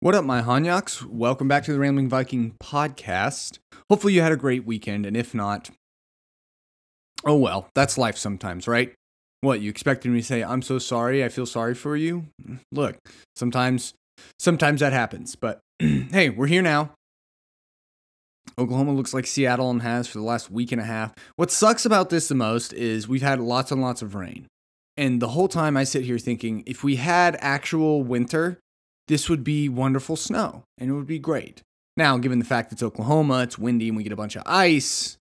What up, my Hanyaks? Welcome back to the Rambling Viking podcast. Hopefully, you had a great weekend, and if not, oh well, that's life sometimes, right? What, you expected me to say, I'm so sorry, I feel sorry for you? Look, sometimes, sometimes that happens, but hey, we're here now. Oklahoma looks like Seattle and has for the last week and a half. What sucks about this the most is we've had lots and lots of rain. And the whole time I sit here thinking, if we had actual winter, this would be wonderful snow and it would be great. Now, given the fact that it's Oklahoma, it's windy, and we get a bunch of ice,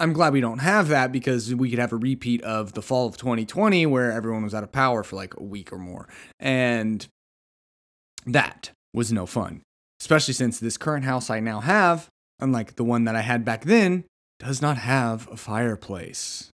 I'm glad we don't have that because we could have a repeat of the fall of 2020 where everyone was out of power for like a week or more. And that was no fun, especially since this current house I now have, unlike the one that I had back then, does not have a fireplace.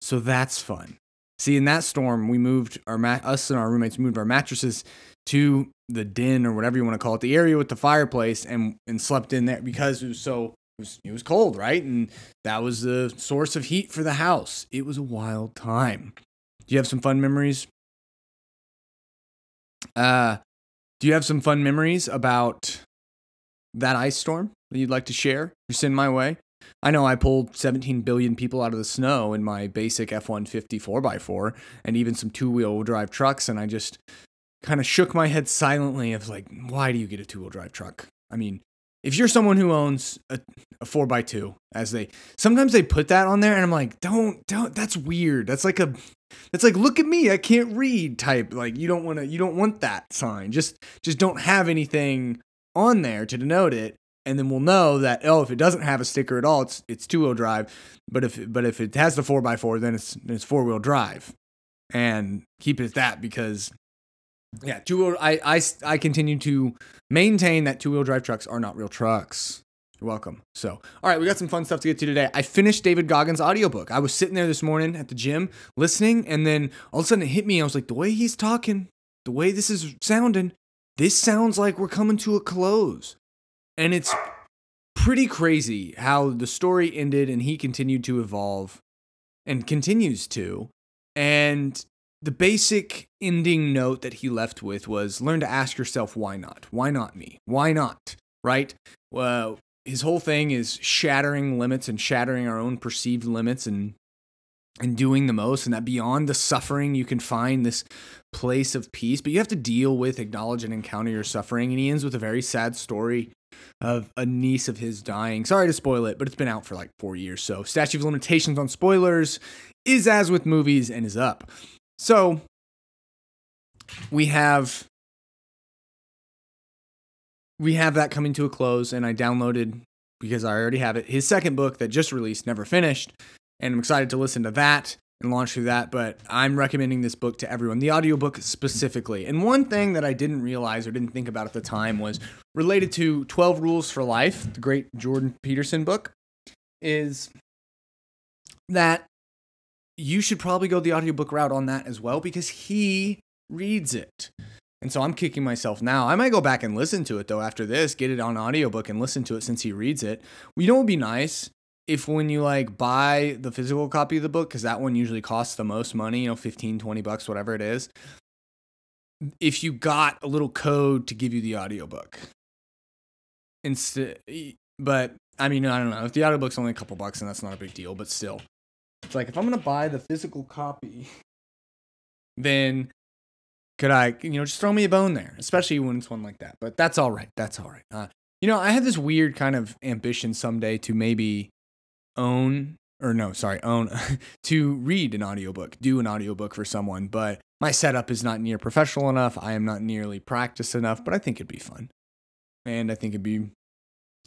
So that's fun. See, in that storm, we moved our mat- us and our roommates moved our mattresses to the den or whatever you want to call it, the area with the fireplace, and and slept in there because it was so it was, it was cold, right? And that was the source of heat for the house. It was a wild time. Do you have some fun memories? Uh, do you have some fun memories about that ice storm that you'd like to share or send my way? I know I pulled 17 billion people out of the snow in my basic F 150 4x4 and even some two wheel drive trucks, and I just kind of shook my head silently of like, why do you get a two wheel drive truck? I mean, if you're someone who owns a, a 4x2, as they sometimes they put that on there, and I'm like, don't, don't, that's weird. That's like a, that's like, look at me, I can't read type. Like, you don't want to, you don't want that sign. Just, just don't have anything on there to denote it and then we'll know that oh if it doesn't have a sticker at all it's it's two wheel drive but if but if it has the 4x4 then it's then it's four wheel drive and keep it at that because yeah two wheel I, I I continue to maintain that two wheel drive trucks are not real trucks. You're welcome. So all right we got some fun stuff to get to today. I finished David Goggins audiobook. I was sitting there this morning at the gym listening and then all of a sudden it hit me. I was like the way he's talking the way this is sounding this sounds like we're coming to a close. And it's pretty crazy how the story ended and he continued to evolve and continues to. And the basic ending note that he left with was learn to ask yourself, why not? Why not me? Why not? Right? Well, his whole thing is shattering limits and shattering our own perceived limits and and doing the most and that beyond the suffering you can find this place of peace but you have to deal with acknowledge and encounter your suffering and he ends with a very sad story of a niece of his dying. Sorry to spoil it, but it's been out for like four years. So, statute of limitations on spoilers is as with movies and is up. So, we have we have that coming to a close and I downloaded because I already have it his second book that just released, never finished, and I'm excited to listen to that and launch through that, but I'm recommending this book to everyone, the audiobook specifically. And one thing that I didn't realize or didn't think about at the time was related to 12 Rules for Life, the great Jordan Peterson book, is that you should probably go the audiobook route on that as well because he reads it. And so I'm kicking myself now. I might go back and listen to it though after this, get it on audiobook and listen to it since he reads it. You know it would be nice if when you like buy the physical copy of the book because that one usually costs the most money you know 15 20 bucks whatever it is if you got a little code to give you the audiobook instead but i mean i don't know if the audiobook's only a couple bucks and that's not a big deal but still it's like if i'm gonna buy the physical copy then could i you know just throw me a bone there especially when it's one like that but that's all right that's all right uh, you know i have this weird kind of ambition someday to maybe own or no, sorry, own to read an audiobook, do an audiobook for someone, but my setup is not near professional enough. I am not nearly practiced enough, but I think it'd be fun. And I think it'd be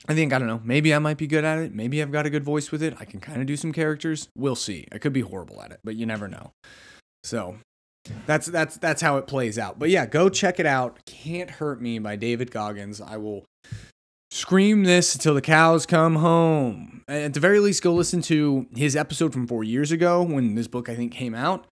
I think I don't know, maybe I might be good at it. Maybe I've got a good voice with it. I can kind of do some characters. We'll see. I could be horrible at it, but you never know. So, that's that's that's how it plays out. But yeah, go check it out. Can't Hurt Me by David Goggins. I will scream this until the cows come home. At the very least, go listen to his episode from four years ago when this book I think came out,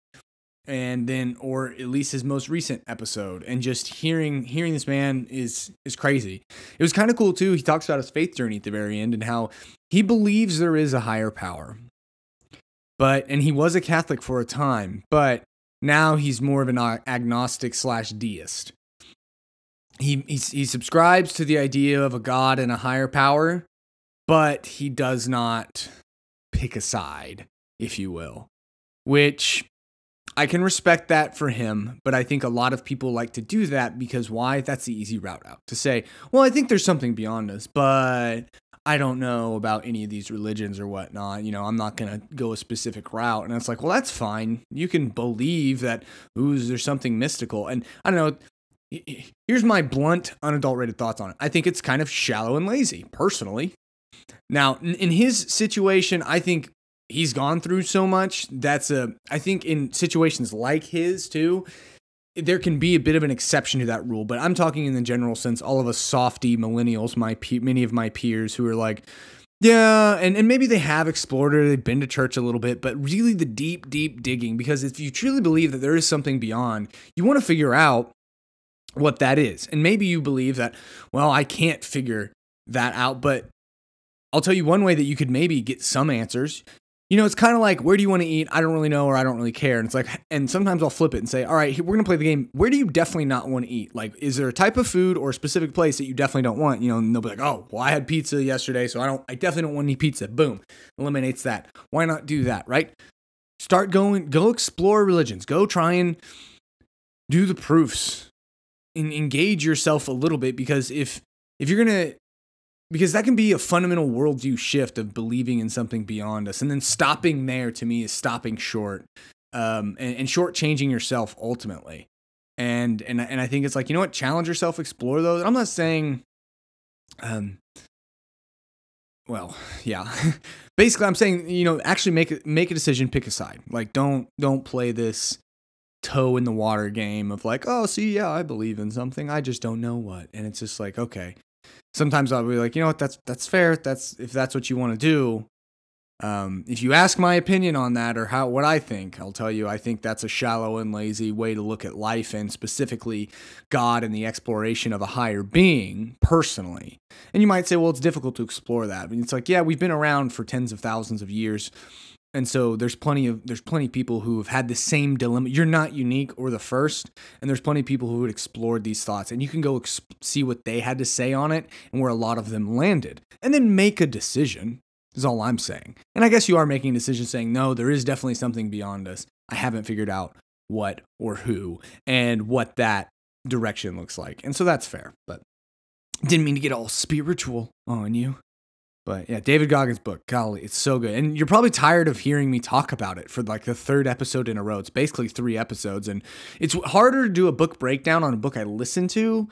and then or at least his most recent episode. And just hearing hearing this man is is crazy. It was kind of cool too. He talks about his faith journey at the very end and how he believes there is a higher power. But and he was a Catholic for a time, but now he's more of an agnostic slash deist he, he he subscribes to the idea of a god and a higher power, but he does not pick a side, if you will, which I can respect that for him, but I think a lot of people like to do that because why? That's the easy route out to say, well, I think there's something beyond us, but I don't know about any of these religions or whatnot. You know, I'm not going to go a specific route. And it's like, well, that's fine. You can believe that, ooh, there's something mystical. And I don't know. Here's my blunt, unadulterated thoughts on it. I think it's kind of shallow and lazy, personally. Now, in his situation, I think he's gone through so much. That's a, I think in situations like his too, there can be a bit of an exception to that rule, but I'm talking in the general sense. All of us softy millennials, my pe- many of my peers who are like, yeah, and, and maybe they have explored it, they've been to church a little bit, but really the deep, deep digging, because if you truly believe that there is something beyond, you want to figure out what that is. And maybe you believe that, well, I can't figure that out, but I'll tell you one way that you could maybe get some answers you know, it's kind of like, where do you want to eat? I don't really know, or I don't really care. And it's like, and sometimes I'll flip it and say, all right, we're going to play the game. Where do you definitely not want to eat? Like, is there a type of food or a specific place that you definitely don't want? You know, and they'll be like, oh, well, I had pizza yesterday, so I don't, I definitely don't want any pizza. Boom, eliminates that. Why not do that, right? Start going, go explore religions, go try and do the proofs, and engage yourself a little bit because if if you're gonna because that can be a fundamental worldview shift of believing in something beyond us. And then stopping there to me is stopping short um, and, and shortchanging yourself ultimately. And and and I think it's like you know what? Challenge yourself explore those. I'm not saying um well yeah. Basically I'm saying you know actually make a, make a decision pick a side. Like don't don't play this toe in the water game of like oh see yeah I believe in something. I just don't know what. And it's just like okay sometimes I'll be like, you know what, that's that's fair. That's if that's what you want to do. Um, if you ask my opinion on that or how what I think, I'll tell you I think that's a shallow and lazy way to look at life and specifically God and the exploration of a higher being personally. And you might say, well, it's difficult to explore that. But it's like, yeah, we've been around for tens of thousands of years and so there's plenty of there's plenty of people who have had the same dilemma. You're not unique or the first and there's plenty of people who have explored these thoughts and you can go see what they had to say on it and where a lot of them landed and then make a decision is all i'm saying. And i guess you are making a decision saying no there is definitely something beyond us. I haven't figured out what or who and what that direction looks like. And so that's fair but didn't mean to get all spiritual on you but yeah, David Goggins' book, golly, it's so good. And you're probably tired of hearing me talk about it for like the third episode in a row. It's basically three episodes. And it's harder to do a book breakdown on a book I listen to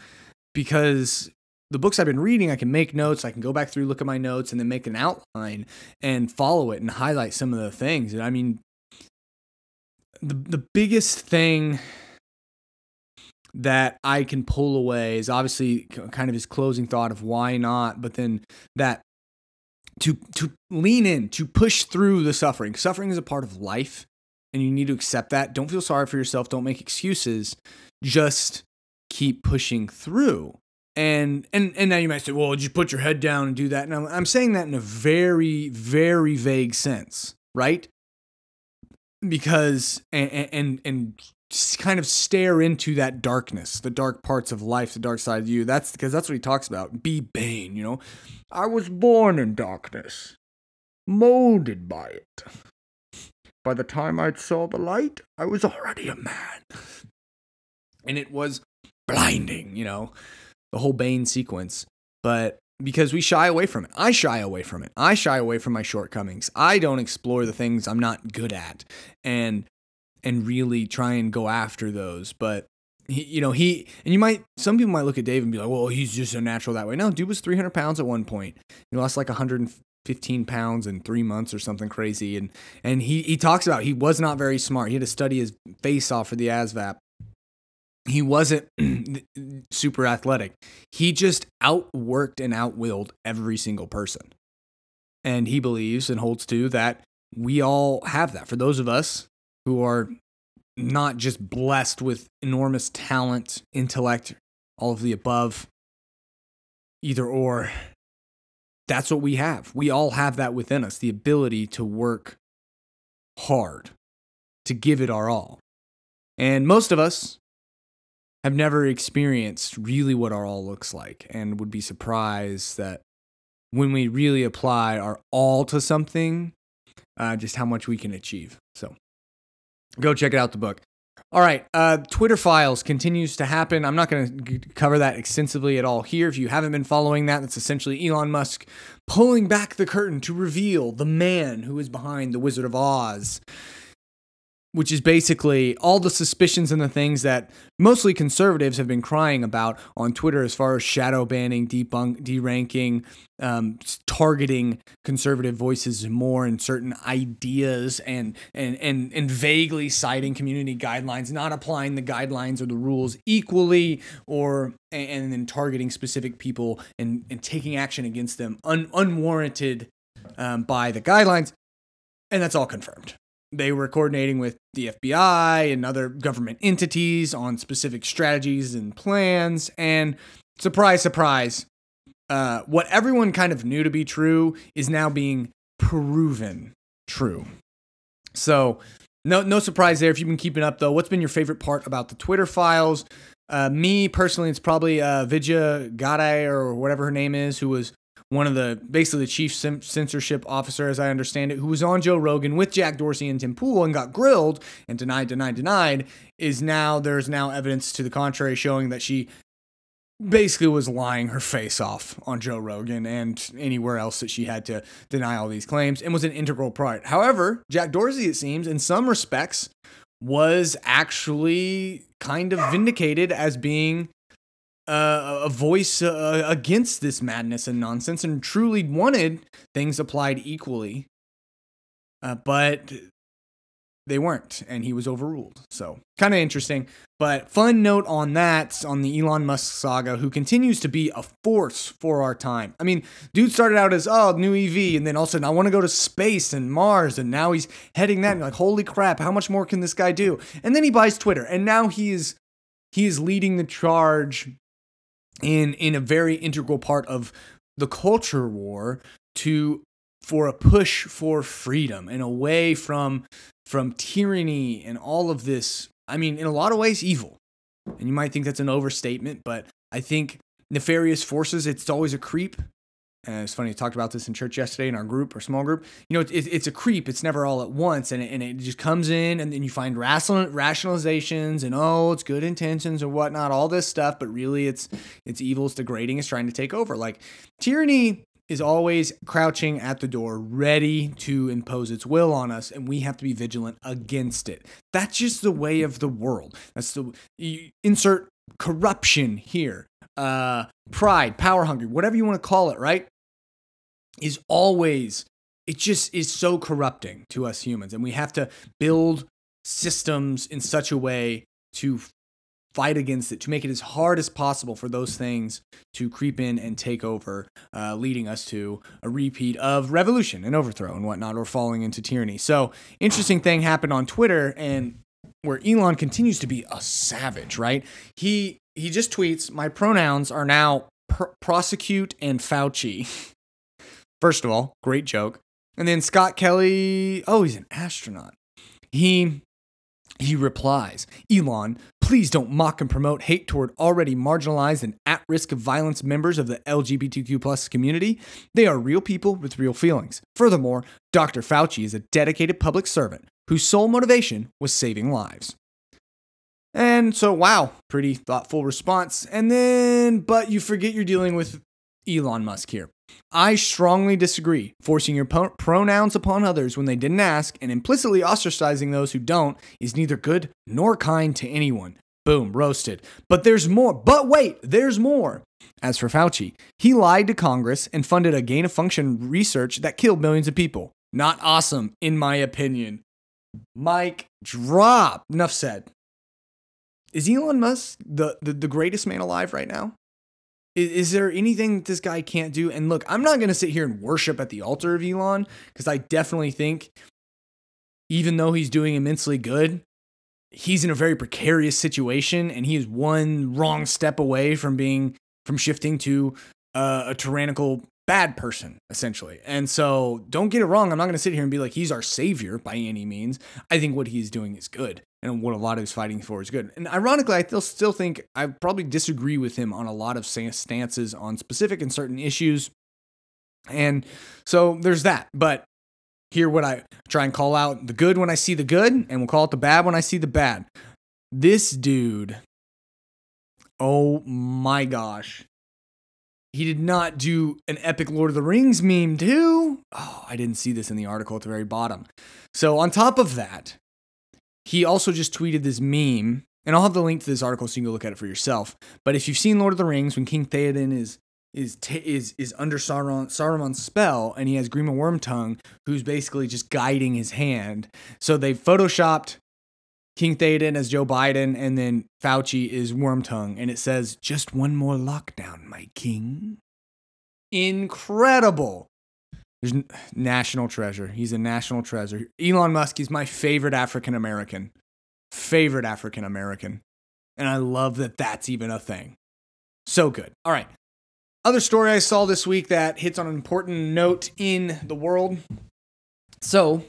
because the books I've been reading, I can make notes. I can go back through, look at my notes, and then make an outline and follow it and highlight some of the things. And I mean, the, the biggest thing that I can pull away is obviously kind of his closing thought of why not, but then that to to lean in, to push through the suffering. Suffering is a part of life and you need to accept that. Don't feel sorry for yourself, don't make excuses. Just keep pushing through. And and and now you might say, "Well, just put your head down and do that." Now, I'm saying that in a very very vague sense, right? Because and and and kind of stare into that darkness, the dark parts of life, the dark side of you. That's because that's what he talks about. Be Bane, you know. I was born in darkness, molded by it. By the time I saw the light, I was already a man. And it was blinding, you know, the whole Bane sequence. But because we shy away from it. I shy away from it. I shy away from my shortcomings. I don't explore the things I'm not good at. And and really try and go after those. But he, you know, he and you might some people might look at Dave and be like, "Well, he's just a natural that way." No, dude was 300 pounds at one point. He lost like 115 pounds in three months or something crazy. And and he he talks about he was not very smart. He had to study his face off for the ASVAB. He wasn't super athletic. He just outworked and outwilled every single person. And he believes and holds to that we all have that. For those of us who are not just blessed with enormous talent, intellect, all of the above, either or. That's what we have. We all have that within us the ability to work hard, to give it our all. And most of us have never experienced really what our all looks like and would be surprised that when we really apply our all to something, uh, just how much we can achieve. So go check it out the book. All right, uh, Twitter files continues to happen. I'm not going to cover that extensively at all here. If you haven't been following that, that's essentially Elon Musk pulling back the curtain to reveal the man who is behind the Wizard of Oz which is basically all the suspicions and the things that mostly conservatives have been crying about on Twitter as far as shadow banning, debunk, deranking, um, targeting conservative voices more in certain ideas and, and, and, and vaguely citing community guidelines, not applying the guidelines or the rules equally, or and then targeting specific people and, and taking action against them un, unwarranted um, by the guidelines. And that's all confirmed they were coordinating with the FBI and other government entities on specific strategies and plans. And surprise, surprise, uh, what everyone kind of knew to be true is now being proven true. So, no, no surprise there. If you've been keeping up, though, what's been your favorite part about the Twitter files? Uh, me personally, it's probably uh, Vijaya Gadde or whatever her name is, who was one of the basically the chief censorship officer, as I understand it, who was on Joe Rogan with Jack Dorsey and Tim Pool and got grilled and denied, denied, denied, is now there's now evidence to the contrary showing that she basically was lying her face off on Joe Rogan and anywhere else that she had to deny all these claims and was an integral part. However, Jack Dorsey, it seems, in some respects, was actually kind of vindicated as being uh, a voice uh, against this madness and nonsense and truly wanted things applied equally. Uh, but they weren't, and he was overruled. So, kind of interesting. But fun note on that, on the Elon Musk saga, who continues to be a force for our time. I mean, dude started out as, oh, new EV, and then all of a sudden, I want to go to space and Mars, and now he's heading that. And like, holy crap, how much more can this guy do? And then he buys Twitter, and now he is he is leading the charge in in a very integral part of the culture war to for a push for freedom and away from from tyranny and all of this i mean in a lot of ways evil. And you might think that's an overstatement but i think nefarious forces it's always a creep and it's funny, I talked about this in church yesterday in our group or small group. You know, it, it's a creep. It's never all at once. And it, and it just comes in, and then you find rationalizations and, oh, it's good intentions or whatnot, all this stuff. But really, it's it's evil, it's degrading, it's trying to take over. Like tyranny is always crouching at the door, ready to impose its will on us, and we have to be vigilant against it. That's just the way of the world. That's the you insert corruption here uh, pride, power hungry, whatever you want to call it, right? Is always, it just is so corrupting to us humans. And we have to build systems in such a way to fight against it, to make it as hard as possible for those things to creep in and take over, uh, leading us to a repeat of revolution and overthrow and whatnot, or falling into tyranny. So, interesting thing happened on Twitter, and where Elon continues to be a savage, right? He he just tweets, "My pronouns are now pr- prosecute and Fauci." First of all, great joke. And then Scott Kelly, oh, he's an astronaut. He he replies, Elon, please don't mock and promote hate toward already marginalized and at risk of violence members of the LGBTQ plus community. They are real people with real feelings. Furthermore, Dr. Fauci is a dedicated public servant whose sole motivation was saving lives. And so, wow, pretty thoughtful response. And then, but you forget you're dealing with Elon Musk here. I strongly disagree. Forcing your po- pronouns upon others when they didn't ask and implicitly ostracizing those who don't is neither good nor kind to anyone. Boom, roasted. But there's more. But wait, there's more. As for Fauci, he lied to Congress and funded a gain of function research that killed millions of people. Not awesome, in my opinion. Mic, drop. Enough said. Is Elon Musk the, the, the greatest man alive right now? Is, is there anything that this guy can't do? And look, I'm not going to sit here and worship at the altar of Elon because I definitely think, even though he's doing immensely good, he's in a very precarious situation and he is one wrong step away from being from shifting to uh, a tyrannical bad person, essentially. And so don't get it wrong. I'm not going to sit here and be like, he's our savior by any means. I think what he's doing is good. And what a lot of his fighting for is good. And ironically, I still, still think I probably disagree with him on a lot of stances on specific and certain issues. And so there's that. But here, what I try and call out the good when I see the good, and we'll call it the bad when I see the bad. This dude, oh my gosh he did not do an epic Lord of the Rings meme, too. Oh, I didn't see this in the article at the very bottom. So, on top of that, he also just tweeted this meme, and I'll have the link to this article so you can go look at it for yourself. But if you've seen Lord of the Rings, when King Theoden is is t- is is under Saruman's spell, and he has Grima Wormtongue, who's basically just guiding his hand. So they photoshopped King Theoden as Joe Biden, and then Fauci is Wormtongue, and it says, "Just one more lockdown, my king." Incredible. There's national treasure. He's a national treasure. Elon Musk he's my favorite African American. Favorite African American. And I love that that's even a thing. So good. All right. Other story I saw this week that hits on an important note in the world. So,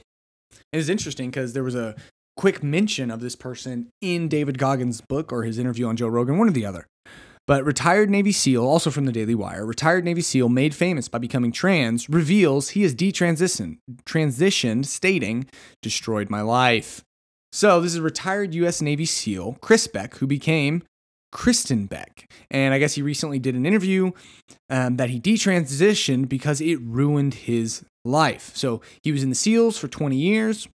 it was interesting because there was a quick mention of this person in David Goggins' book or his interview on Joe Rogan, one or the other. But retired Navy SEAL, also from the Daily Wire, retired Navy SEAL made famous by becoming trans, reveals he is detransitioned, transitioned, stating, destroyed my life. So this is retired U.S. Navy SEAL Chris Beck, who became Kristen Beck. And I guess he recently did an interview um, that he detransitioned because it ruined his life. So he was in the SEALs for 20 years,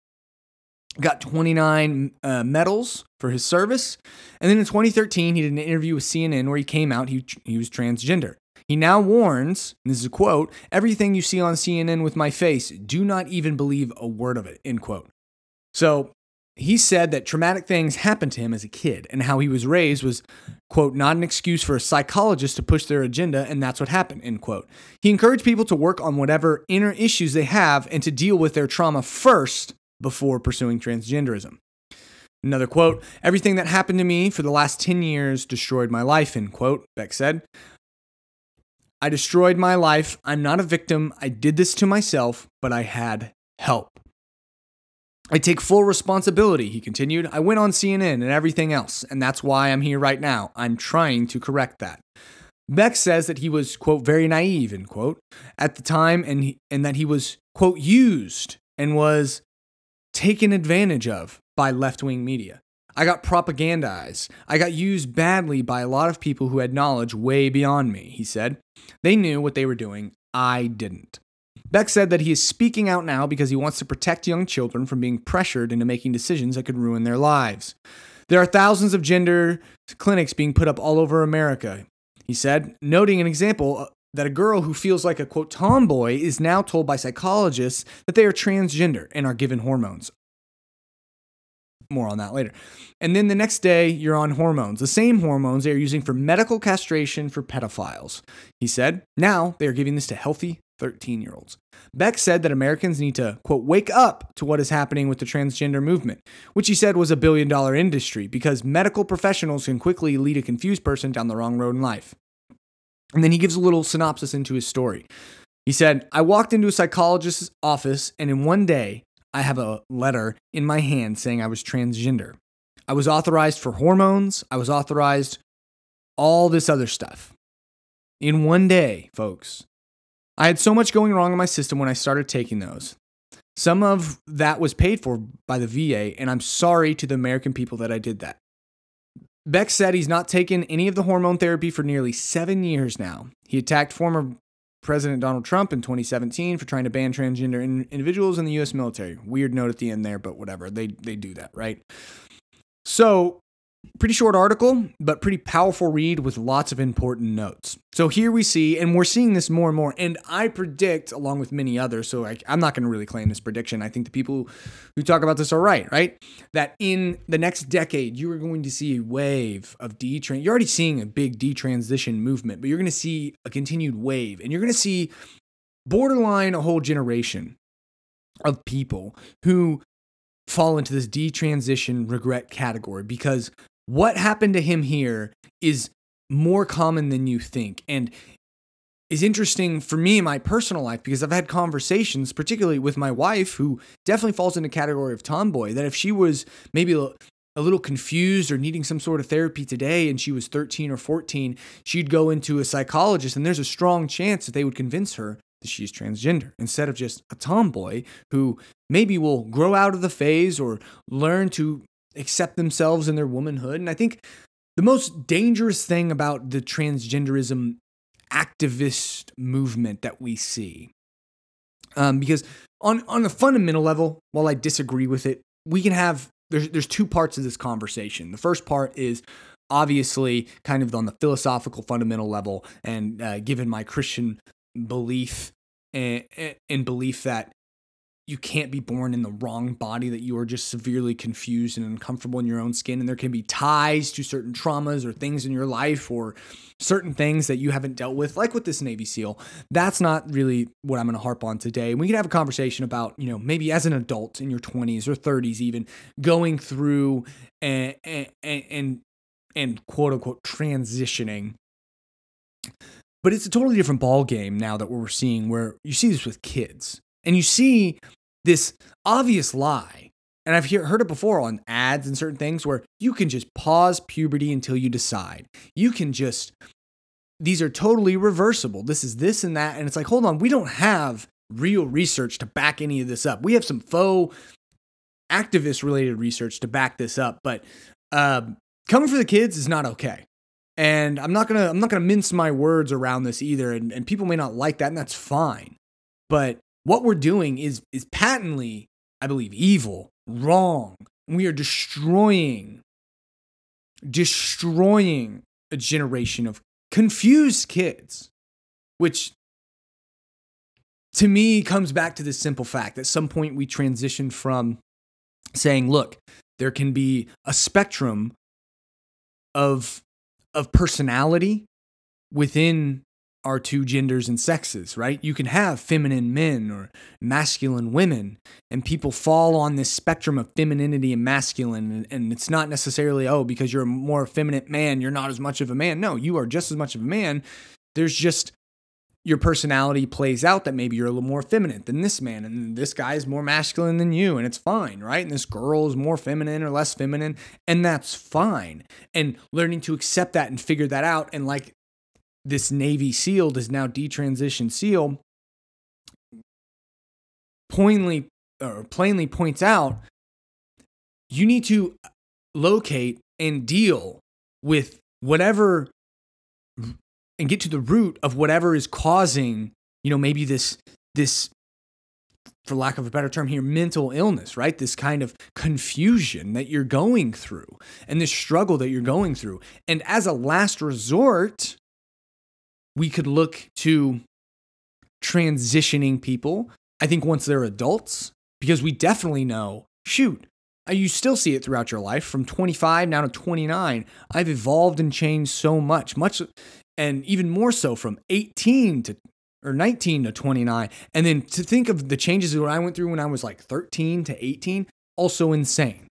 got 29 uh, medals for his service. And then in 2013, he did an interview with CNN where he came out, he, he was transgender. He now warns, and this is a quote, everything you see on CNN with my face, do not even believe a word of it, end quote. So he said that traumatic things happened to him as a kid and how he was raised was, quote, not an excuse for a psychologist to push their agenda, and that's what happened, end quote. He encouraged people to work on whatever inner issues they have and to deal with their trauma first before pursuing transgenderism. Another quote Everything that happened to me for the last 10 years destroyed my life, end quote, Beck said. I destroyed my life. I'm not a victim. I did this to myself, but I had help. I take full responsibility, he continued. I went on CNN and everything else, and that's why I'm here right now. I'm trying to correct that. Beck says that he was, quote, very naive, end quote, at the time, and, he, and that he was, quote, used and was taken advantage of by left wing media. I got propagandized. I got used badly by a lot of people who had knowledge way beyond me, he said. They knew what they were doing. I didn't. Beck said that he is speaking out now because he wants to protect young children from being pressured into making decisions that could ruin their lives. There are thousands of gender clinics being put up all over America, he said, noting an example that a girl who feels like a quote tomboy is now told by psychologists that they are transgender and are given hormones. More on that later. And then the next day, you're on hormones, the same hormones they are using for medical castration for pedophiles. He said, now they are giving this to healthy 13 year olds. Beck said that Americans need to, quote, wake up to what is happening with the transgender movement, which he said was a billion dollar industry because medical professionals can quickly lead a confused person down the wrong road in life. And then he gives a little synopsis into his story. He said, I walked into a psychologist's office, and in one day, I have a letter in my hand saying I was transgender. I was authorized for hormones, I was authorized all this other stuff. In one day, folks. I had so much going wrong in my system when I started taking those. Some of that was paid for by the VA, and I'm sorry to the American people that I did that. Beck said he's not taken any of the hormone therapy for nearly seven years now. He attacked former President Donald Trump in 2017 for trying to ban transgender in- individuals in the U.S. military. Weird note at the end there, but whatever. They they do that, right? So Pretty short article, but pretty powerful read with lots of important notes. So here we see, and we're seeing this more and more, and I predict, along with many others, so I, am not going to really claim this prediction. I think the people who talk about this are right, right? That in the next decade, you are going to see a wave of detran. You're already seeing a big detransition movement, but you're going to see a continued wave, and you're going to see borderline a whole generation of people who fall into this detransition regret category because what happened to him here is more common than you think. And is interesting for me in my personal life because I've had conversations, particularly with my wife, who definitely falls in the category of tomboy, that if she was maybe a, a little confused or needing some sort of therapy today and she was 13 or 14, she'd go into a psychologist and there's a strong chance that they would convince her that she's transgender instead of just a tomboy who maybe will grow out of the phase or learn to accept themselves and their womanhood. And I think the most dangerous thing about the transgenderism activist movement that we see. Um, because on on a fundamental level, while I disagree with it, we can have there's there's two parts of this conversation. The first part is obviously kind of on the philosophical fundamental level, and uh, given my Christian belief and, and belief that you can't be born in the wrong body, that you are just severely confused and uncomfortable in your own skin. And there can be ties to certain traumas or things in your life or certain things that you haven't dealt with, like with this Navy SEAL. That's not really what I'm going to harp on today. We can have a conversation about, you know, maybe as an adult in your 20s or 30s, even going through and, and, and, and quote unquote transitioning. But it's a totally different ball game now that we're seeing where you see this with kids and you see this obvious lie. And I've hear, heard it before on ads and certain things where you can just pause puberty until you decide. You can just, these are totally reversible. This is this and that. And it's like, hold on, we don't have real research to back any of this up. We have some faux activist related research to back this up. But uh, coming for the kids is not okay. And I'm not gonna I'm not gonna mince my words around this either. And, and people may not like that, and that's fine. But what we're doing is is patently, I believe, evil, wrong. We are destroying destroying a generation of confused kids, which to me comes back to this simple fact. At some point, we transitioned from saying, look, there can be a spectrum of, of personality within our two genders and sexes, right? You can have feminine men or masculine women, and people fall on this spectrum of femininity and masculine. And, and, it's not necessarily, oh, because you're a more effeminate man, you're not as much of a man. No, you are just as much of a man. There's just your personality plays out that maybe you're a little more feminine than this man, and this guy is more masculine than you, and it's fine, right? And this girl is more feminine or less feminine, and that's fine. And learning to accept that and figure that out, and like this Navy SEAL is now detransition SEAL plainly or plainly points out you need to locate and deal with whatever and get to the root of whatever is causing you know maybe this this for lack of a better term here mental illness right? This kind of confusion that you're going through and this struggle that you're going through. And as a last resort we could look to transitioning people. I think once they're adults, because we definitely know, shoot, uh, you still see it throughout your life from 25 now to 29. I've evolved and changed so much, much, and even more so from 18 to or 19 to 29. And then to think of the changes that I went through when I was like 13 to 18, also insane.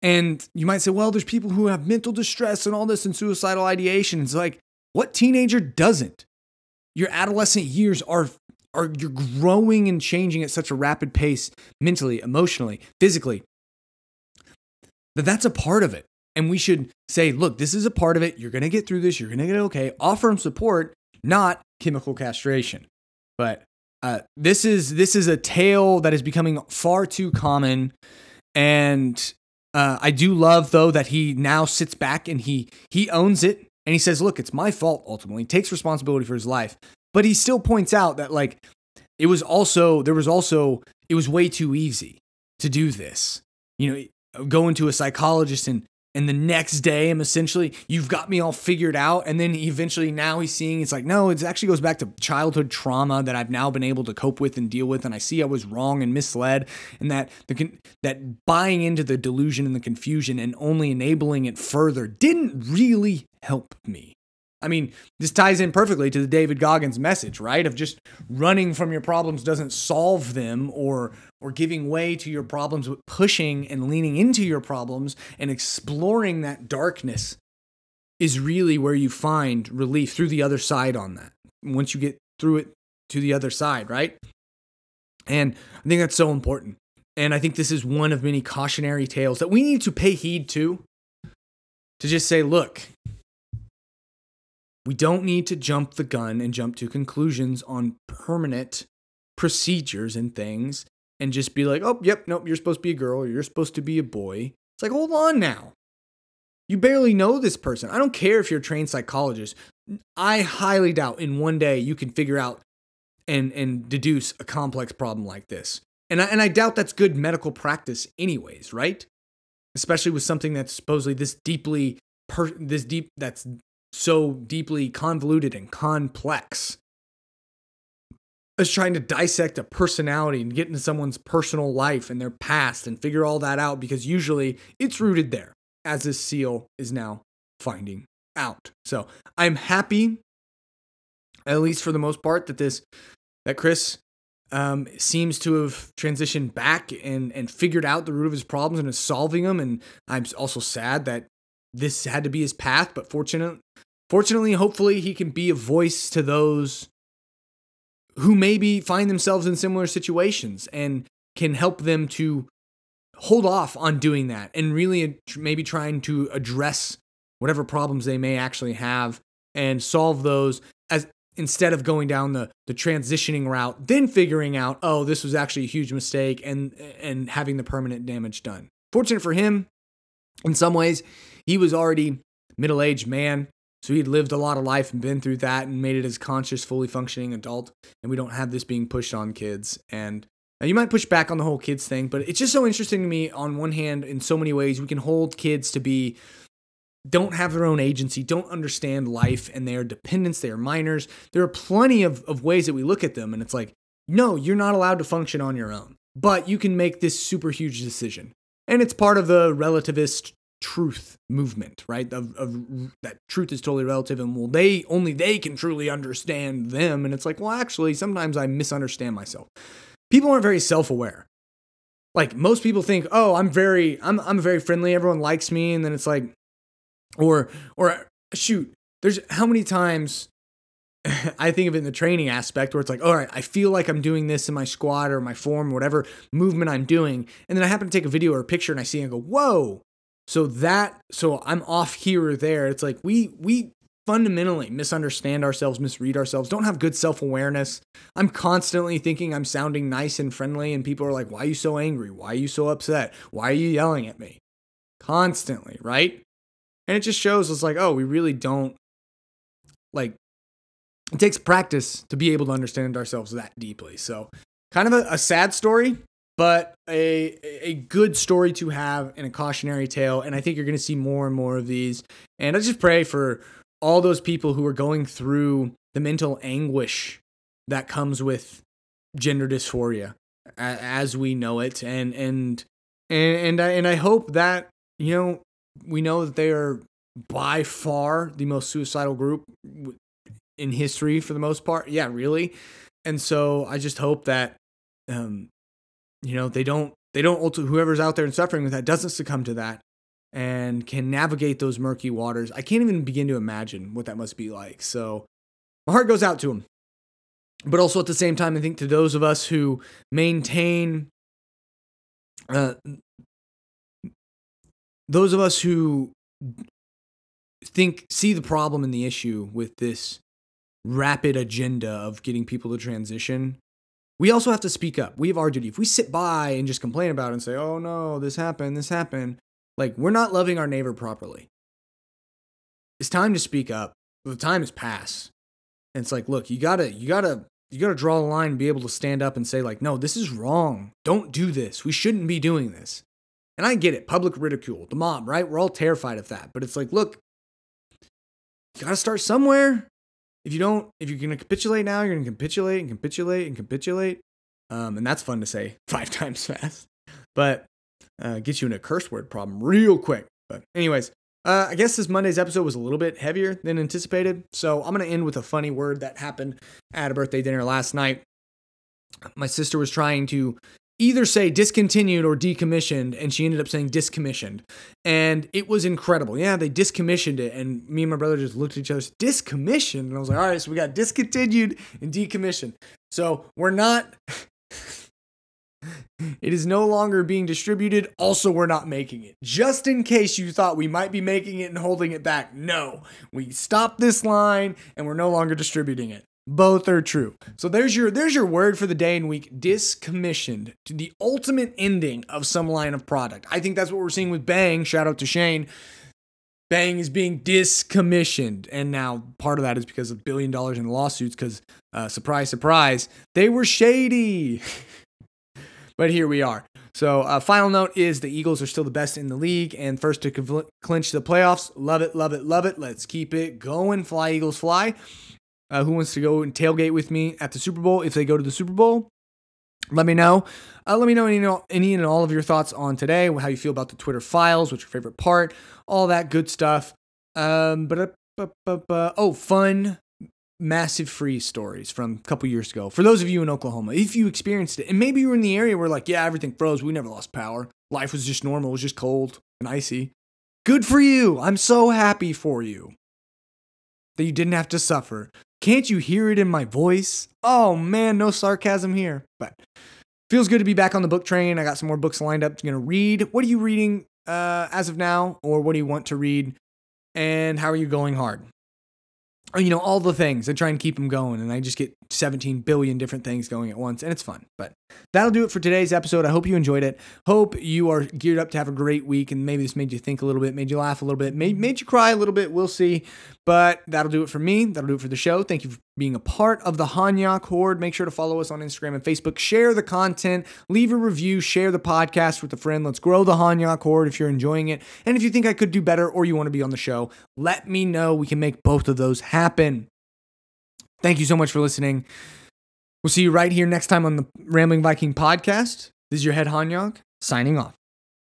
And you might say, well, there's people who have mental distress and all this and suicidal ideation. It's like, what teenager doesn't? Your adolescent years are are you're growing and changing at such a rapid pace mentally, emotionally, physically. That that's a part of it. And we should say, look, this is a part of it. You're going to get through this. You're going to get okay. Offer them support, not chemical castration. But uh, this is this is a tale that is becoming far too common, and uh, I do love though that he now sits back and he he owns it. And he says, look, it's my fault ultimately. He takes responsibility for his life. But he still points out that, like, it was also, there was also, it was way too easy to do this. You know, go into a psychologist and and the next day i'm essentially you've got me all figured out. And then eventually now he's seeing it's like no it actually goes back to childhood trauma that i've now been able to cope with and deal with. And i see i was wrong and misled and that the that buying into the delusion and the confusion and only enabling it further didn't really help me. I mean, this ties in perfectly to the David Goggins message, right? Of just running from your problems doesn't solve them or or giving way to your problems, but pushing and leaning into your problems and exploring that darkness is really where you find relief through the other side on that. once you get through it to the other side, right? And I think that's so important. And I think this is one of many cautionary tales that we need to pay heed to. To just say, look, we don't need to jump the gun and jump to conclusions on permanent procedures and things and just be like, oh, yep, nope, you're supposed to be a girl or you're supposed to be a boy. It's like, hold on now. You barely know this person. I don't care if you're a trained psychologist. I highly doubt in one day you can figure out and and deduce a complex problem like this. And I, and I doubt that's good medical practice anyways, right? Especially with something that's supposedly this deeply per, this deep that's so deeply convoluted and complex. As trying to dissect a personality and get into someone's personal life and their past and figure all that out because usually it's rooted there as this seal is now finding out. So I'm happy, at least for the most part, that this that Chris um, seems to have transitioned back and and figured out the root of his problems and is solving them. And I'm also sad that this had to be his path, but fortunate, fortunately, hopefully, he can be a voice to those who maybe find themselves in similar situations and can help them to hold off on doing that and really maybe trying to address whatever problems they may actually have and solve those as instead of going down the the transitioning route then figuring out oh this was actually a huge mistake and and having the permanent damage done. Fortunate for him in some ways he was already middle-aged man so he'd lived a lot of life and been through that and made it as conscious fully functioning adult and we don't have this being pushed on kids and now, you might push back on the whole kids thing, but it's just so interesting to me. On one hand, in so many ways, we can hold kids to be don't have their own agency, don't understand life, and they are dependents, they are minors. There are plenty of, of ways that we look at them, and it's like, no, you're not allowed to function on your own, but you can make this super huge decision. And it's part of the relativist truth movement, right? Of, of that truth is totally relative, and well, they only they can truly understand them. And it's like, well, actually, sometimes I misunderstand myself people aren't very self-aware. Like most people think, "Oh, I'm very I'm I'm very friendly, everyone likes me." And then it's like or or shoot, there's how many times I think of it in the training aspect where it's like, all right, I feel like I'm doing this in my squat or my form, or whatever movement I'm doing. And then I happen to take a video or a picture and I see and go, whoa. So that, so I'm off here or there. It's like we, we fundamentally misunderstand ourselves, misread ourselves, don't have good self awareness. I'm constantly thinking I'm sounding nice and friendly, and people are like, Why are you so angry? Why are you so upset? Why are you yelling at me? Constantly, right? And it just shows us like, oh, we really don't like it takes practice to be able to understand ourselves that deeply. So, kind of a, a sad story, but a a good story to have and a cautionary tale. And I think you're going to see more and more of these. And I just pray for all those people who are going through the mental anguish that comes with gender dysphoria as we know it and and and and I, and I hope that you know we know that they are by far the most suicidal group in history for the most part yeah really and so i just hope that um you know they don't they don't whoever's out there and suffering with that doesn't succumb to that and can navigate those murky waters. I can't even begin to imagine what that must be like. So my heart goes out to them. But also at the same time, I think to those of us who maintain, uh, those of us who think, see the problem and the issue with this rapid agenda of getting people to transition, we also have to speak up. We have our duty. If we sit by and just complain about it and say, oh no, this happened, this happened, like, we're not loving our neighbor properly. It's time to speak up. The time has passed. And it's like, look, you gotta, you gotta, you gotta draw a line and be able to stand up and say, like, no, this is wrong. Don't do this. We shouldn't be doing this. And I get it, public ridicule, the mob, right? We're all terrified of that. But it's like, look, you gotta start somewhere. If you don't, if you're gonna capitulate now, you're gonna capitulate and capitulate and capitulate. Um, and that's fun to say five times fast. But uh, gets you in a curse word problem real quick. But, anyways, uh, I guess this Monday's episode was a little bit heavier than anticipated. So, I'm going to end with a funny word that happened at a birthday dinner last night. My sister was trying to either say discontinued or decommissioned, and she ended up saying discommissioned. And it was incredible. Yeah, they discommissioned it, and me and my brother just looked at each other, discommissioned. And I was like, all right, so we got discontinued and decommissioned. So we're not. It is no longer being distributed. Also, we're not making it. Just in case you thought we might be making it and holding it back. No, we stopped this line and we're no longer distributing it. Both are true. So there's your there's your word for the day and week. Discommissioned to the ultimate ending of some line of product. I think that's what we're seeing with Bang. Shout out to Shane. Bang is being discommissioned, and now part of that is because of billion dollars in lawsuits. Because uh, surprise, surprise, they were shady. but here we are. So, uh, final note is the Eagles are still the best in the league and first to clinch the playoffs. Love it, love it, love it. Let's keep it going. Fly, Eagles, fly. Uh, who wants to go and tailgate with me at the Super Bowl if they go to the Super Bowl? Let me know. Uh, let me know any, any and all of your thoughts on today, how you feel about the Twitter files, what's your favorite part, all that good stuff. Um, but uh, oh, fun, massive freeze stories from a couple years ago. For those of you in Oklahoma, if you experienced it, and maybe you were in the area where like, yeah, everything froze, we never lost power, life was just normal, it was just cold and icy. Good for you. I'm so happy for you that you didn't have to suffer can't you hear it in my voice? Oh man, no sarcasm here. But feels good to be back on the book train. I got some more books lined up. To read. What are you reading uh, as of now, or what do you want to read? And how are you going hard? Oh, you know, all the things. I try and keep them going, and I just get 17 billion different things going at once, and it's fun. But that'll do it for today's episode. I hope you enjoyed it. Hope you are geared up to have a great week, and maybe this made you think a little bit, made you laugh a little bit, made, made you cry a little bit. We'll see. But that'll do it for me. That'll do it for the show. Thank you for being a part of the Hanyak Horde. Make sure to follow us on Instagram and Facebook. Share the content, leave a review, share the podcast with a friend. Let's grow the Hanyak Horde if you're enjoying it. And if you think I could do better or you want to be on the show, let me know. We can make both of those happen. Thank you so much for listening. We'll see you right here next time on the Rambling Viking podcast. This is your head Hanyok signing off.